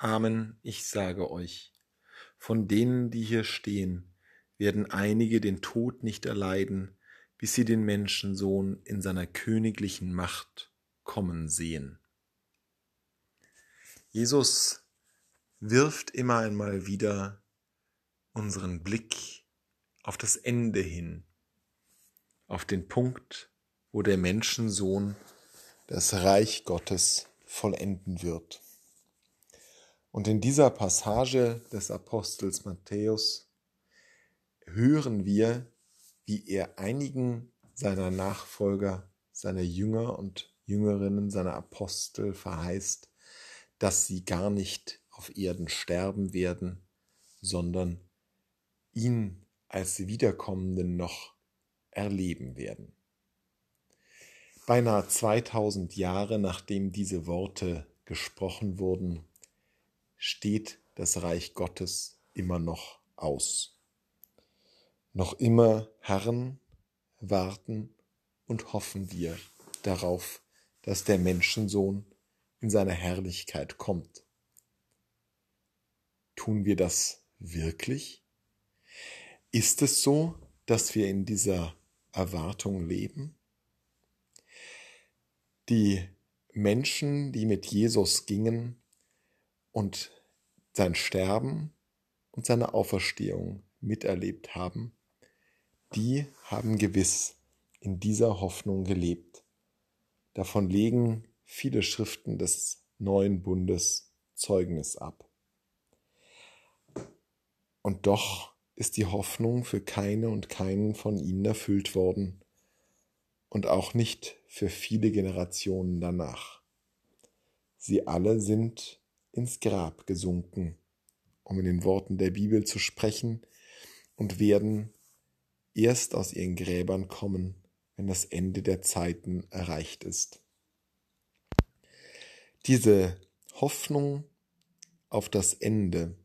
Amen, ich sage euch, von denen, die hier stehen, werden einige den Tod nicht erleiden, bis sie den Menschensohn in seiner königlichen Macht kommen sehen. Jesus wirft immer einmal wieder unseren Blick auf das Ende hin, auf den Punkt, wo der Menschensohn das Reich Gottes vollenden wird. Und in dieser Passage des Apostels Matthäus hören wir, wie er einigen seiner Nachfolger, seiner Jünger und Jüngerinnen, seiner Apostel verheißt, dass sie gar nicht auf Erden sterben werden, sondern ihn als Wiederkommenden noch erleben werden. Beinahe 2000 Jahre nachdem diese Worte gesprochen wurden, steht das Reich Gottes immer noch aus. Noch immer harren, warten und hoffen wir darauf, dass der Menschensohn in seiner Herrlichkeit kommt. Tun wir das wirklich? Ist es so, dass wir in dieser Erwartung leben? Die Menschen, die mit Jesus gingen, und sein Sterben und seine Auferstehung miterlebt haben, die haben gewiss in dieser Hoffnung gelebt. Davon legen viele Schriften des neuen Bundes Zeugnis ab. Und doch ist die Hoffnung für keine und keinen von ihnen erfüllt worden und auch nicht für viele Generationen danach. Sie alle sind ins Grab gesunken, um in den Worten der Bibel zu sprechen, und werden erst aus ihren Gräbern kommen, wenn das Ende der Zeiten erreicht ist. Diese Hoffnung auf das Ende,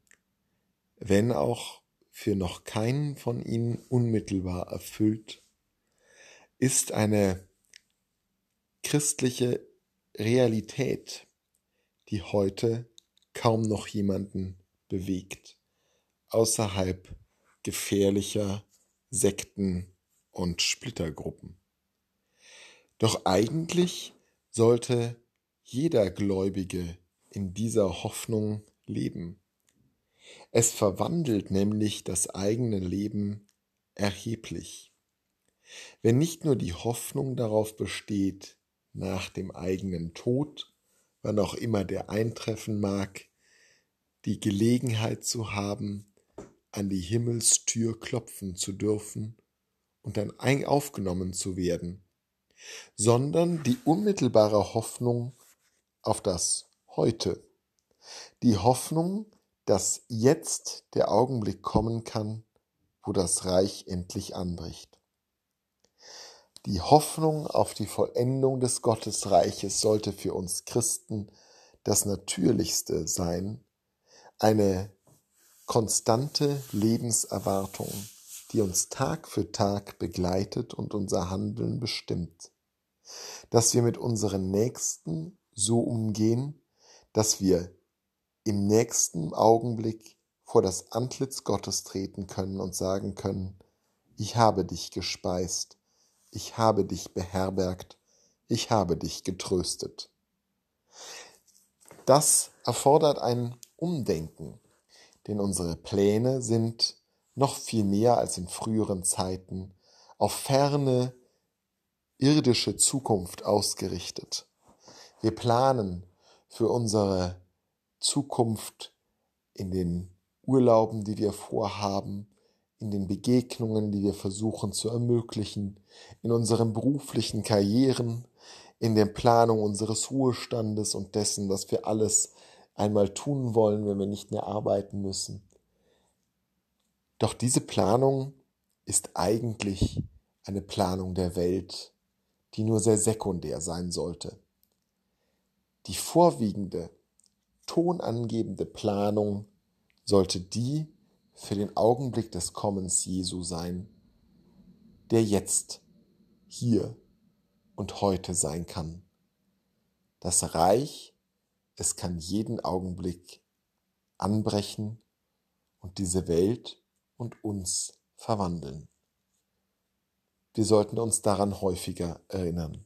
wenn auch für noch keinen von ihnen unmittelbar erfüllt, ist eine christliche Realität, die heute kaum noch jemanden bewegt, außerhalb gefährlicher Sekten und Splittergruppen. Doch eigentlich sollte jeder Gläubige in dieser Hoffnung leben. Es verwandelt nämlich das eigene Leben erheblich. Wenn nicht nur die Hoffnung darauf besteht, nach dem eigenen Tod wann auch immer der eintreffen mag, die Gelegenheit zu haben, an die Himmelstür klopfen zu dürfen und dann aufgenommen zu werden, sondern die unmittelbare Hoffnung auf das Heute, die Hoffnung, dass jetzt der Augenblick kommen kann, wo das Reich endlich anbricht. Die Hoffnung auf die Vollendung des Gottesreiches sollte für uns Christen das Natürlichste sein, eine konstante Lebenserwartung, die uns Tag für Tag begleitet und unser Handeln bestimmt. Dass wir mit unseren Nächsten so umgehen, dass wir im nächsten Augenblick vor das Antlitz Gottes treten können und sagen können, ich habe dich gespeist, ich habe dich beherbergt, ich habe dich getröstet. Das erfordert ein Umdenken, denn unsere Pläne sind noch viel mehr als in früheren Zeiten auf ferne irdische Zukunft ausgerichtet. Wir planen für unsere Zukunft in den Urlauben, die wir vorhaben, in den Begegnungen, die wir versuchen zu ermöglichen, in unseren beruflichen Karrieren, in der Planung unseres Ruhestandes und dessen, was wir alles einmal tun wollen, wenn wir nicht mehr arbeiten müssen. Doch diese Planung ist eigentlich eine Planung der Welt, die nur sehr sekundär sein sollte. Die vorwiegende, tonangebende Planung sollte die für den Augenblick des Kommens Jesu sein, der jetzt, hier und heute sein kann. Das Reich, es kann jeden Augenblick anbrechen und diese Welt und uns verwandeln. Wir sollten uns daran häufiger erinnern.